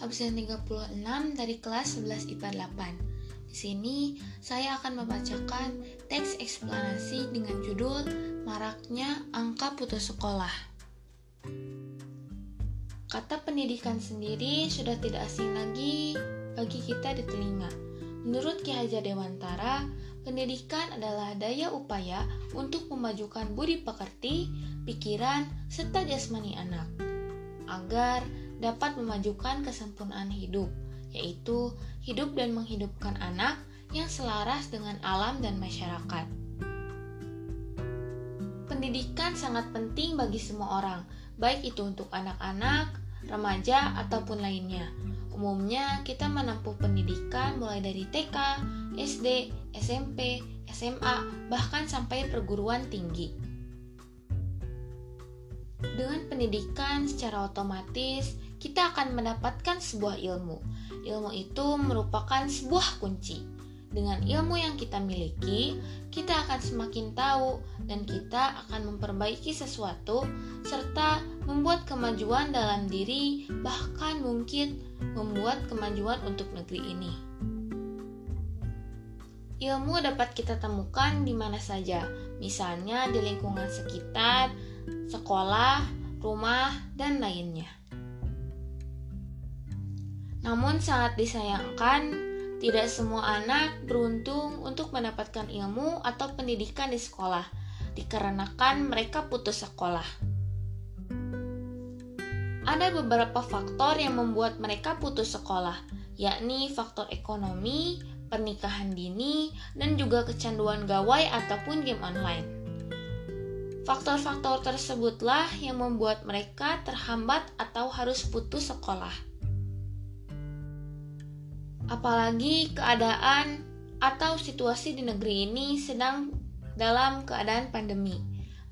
absen 36 dari kelas 11 IPA 8. Di sini saya akan membacakan teks eksplanasi dengan judul Maraknya Angka Putus Sekolah. Kata pendidikan sendiri sudah tidak asing lagi bagi kita di telinga. Menurut Ki Hajar Dewantara, pendidikan adalah daya upaya untuk memajukan budi pekerti, pikiran, serta jasmani anak agar dapat memajukan kesempurnaan hidup, yaitu hidup dan menghidupkan anak yang selaras dengan alam dan masyarakat. Pendidikan sangat penting bagi semua orang, baik itu untuk anak-anak, remaja, ataupun lainnya. Umumnya, kita menempuh pendidikan mulai dari TK, SD, SMP, SMA, bahkan sampai perguruan tinggi. Dengan pendidikan secara otomatis, kita akan mendapatkan sebuah ilmu. Ilmu itu merupakan sebuah kunci. Dengan ilmu yang kita miliki, kita akan semakin tahu dan kita akan memperbaiki sesuatu serta membuat kemajuan dalam diri, bahkan mungkin membuat kemajuan untuk negeri ini. Ilmu dapat kita temukan di mana saja, misalnya di lingkungan sekitar, sekolah, rumah, dan lainnya. Namun sangat disayangkan, tidak semua anak beruntung untuk mendapatkan ilmu atau pendidikan di sekolah, dikarenakan mereka putus sekolah. Ada beberapa faktor yang membuat mereka putus sekolah, yakni faktor ekonomi, pernikahan dini, dan juga kecanduan gawai ataupun game online. Faktor-faktor tersebutlah yang membuat mereka terhambat atau harus putus sekolah apalagi keadaan atau situasi di negeri ini sedang dalam keadaan pandemi,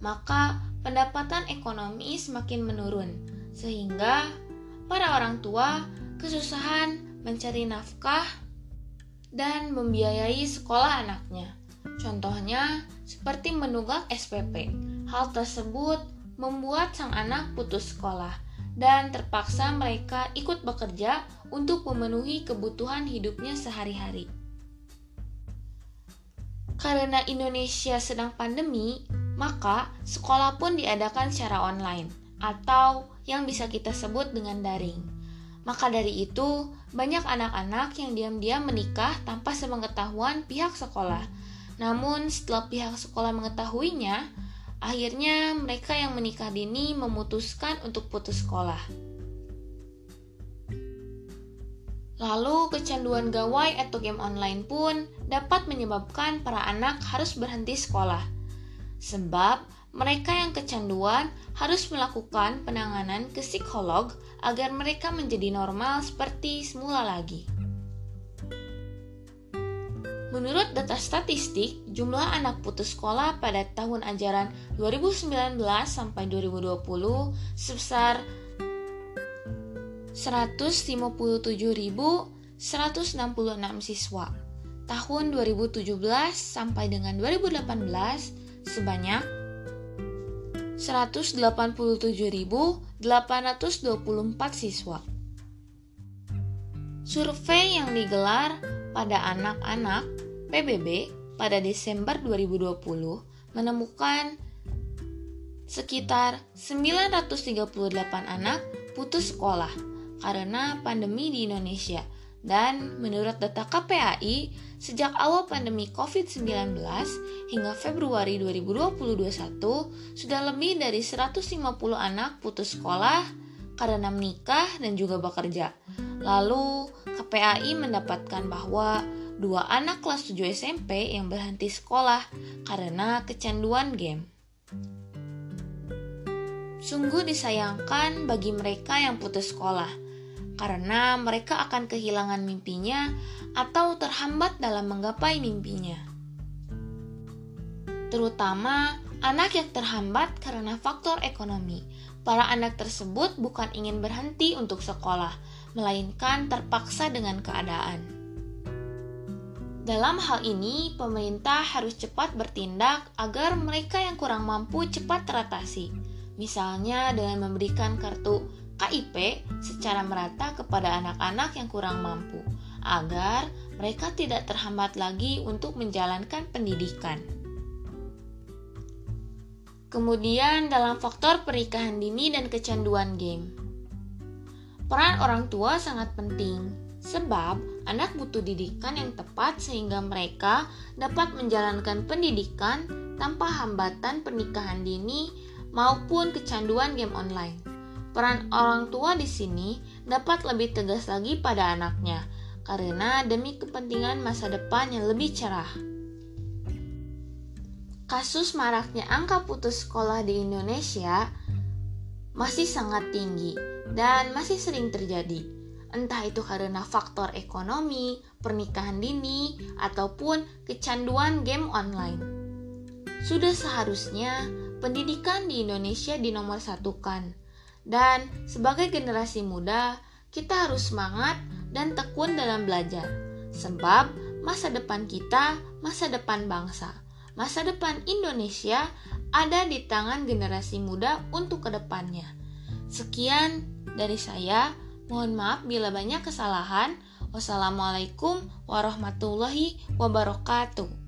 maka pendapatan ekonomi semakin menurun, sehingga para orang tua kesusahan mencari nafkah dan membiayai sekolah anaknya. Contohnya, seperti menunggak SPP. Hal tersebut membuat sang anak putus sekolah dan terpaksa mereka ikut bekerja untuk memenuhi kebutuhan hidupnya sehari-hari. Karena Indonesia sedang pandemi, maka sekolah pun diadakan secara online atau yang bisa kita sebut dengan daring. Maka dari itu, banyak anak-anak yang diam-diam menikah tanpa sepengetahuan pihak sekolah. Namun, setelah pihak sekolah mengetahuinya, Akhirnya, mereka yang menikah dini memutuskan untuk putus sekolah. Lalu, kecanduan gawai atau game online pun dapat menyebabkan para anak harus berhenti sekolah. Sebab mereka yang kecanduan harus melakukan penanganan ke psikolog agar mereka menjadi normal seperti semula lagi. Menurut data statistik, jumlah anak putus sekolah pada tahun ajaran 2019 sampai 2020 sebesar 157.166 siswa. Tahun 2017 sampai dengan 2018 sebanyak 187.824 siswa. Survei yang digelar pada anak-anak PBB pada Desember 2020 menemukan sekitar 938 anak putus sekolah karena pandemi di Indonesia. Dan menurut data KPAI, sejak awal pandemi COVID-19 hingga Februari 2021, sudah lebih dari 150 anak putus sekolah karena menikah dan juga bekerja. Lalu, KPAI mendapatkan bahwa dua anak kelas 7 SMP yang berhenti sekolah karena kecanduan game. Sungguh disayangkan bagi mereka yang putus sekolah, karena mereka akan kehilangan mimpinya atau terhambat dalam menggapai mimpinya. Terutama anak yang terhambat karena faktor ekonomi. Para anak tersebut bukan ingin berhenti untuk sekolah, melainkan terpaksa dengan keadaan. Dalam hal ini, pemerintah harus cepat bertindak agar mereka yang kurang mampu cepat teratasi, misalnya dengan memberikan kartu KIP secara merata kepada anak-anak yang kurang mampu, agar mereka tidak terhambat lagi untuk menjalankan pendidikan. Kemudian, dalam faktor pernikahan dini dan kecanduan game, peran orang tua sangat penting, sebab anak butuh didikan yang tepat sehingga mereka dapat menjalankan pendidikan tanpa hambatan pernikahan dini maupun kecanduan game online. Peran orang tua di sini dapat lebih tegas lagi pada anaknya, karena demi kepentingan masa depan yang lebih cerah. Kasus maraknya angka putus sekolah di Indonesia masih sangat tinggi dan masih sering terjadi. Entah itu karena faktor ekonomi, pernikahan dini, ataupun kecanduan game online. Sudah seharusnya pendidikan di Indonesia dinomorsatukan dan sebagai generasi muda, kita harus semangat dan tekun dalam belajar. Sebab masa depan kita, masa depan bangsa, masa depan Indonesia ada di tangan generasi muda untuk ke depannya. Sekian dari saya. Mohon maaf bila banyak kesalahan. Wassalamualaikum warahmatullahi wabarakatuh.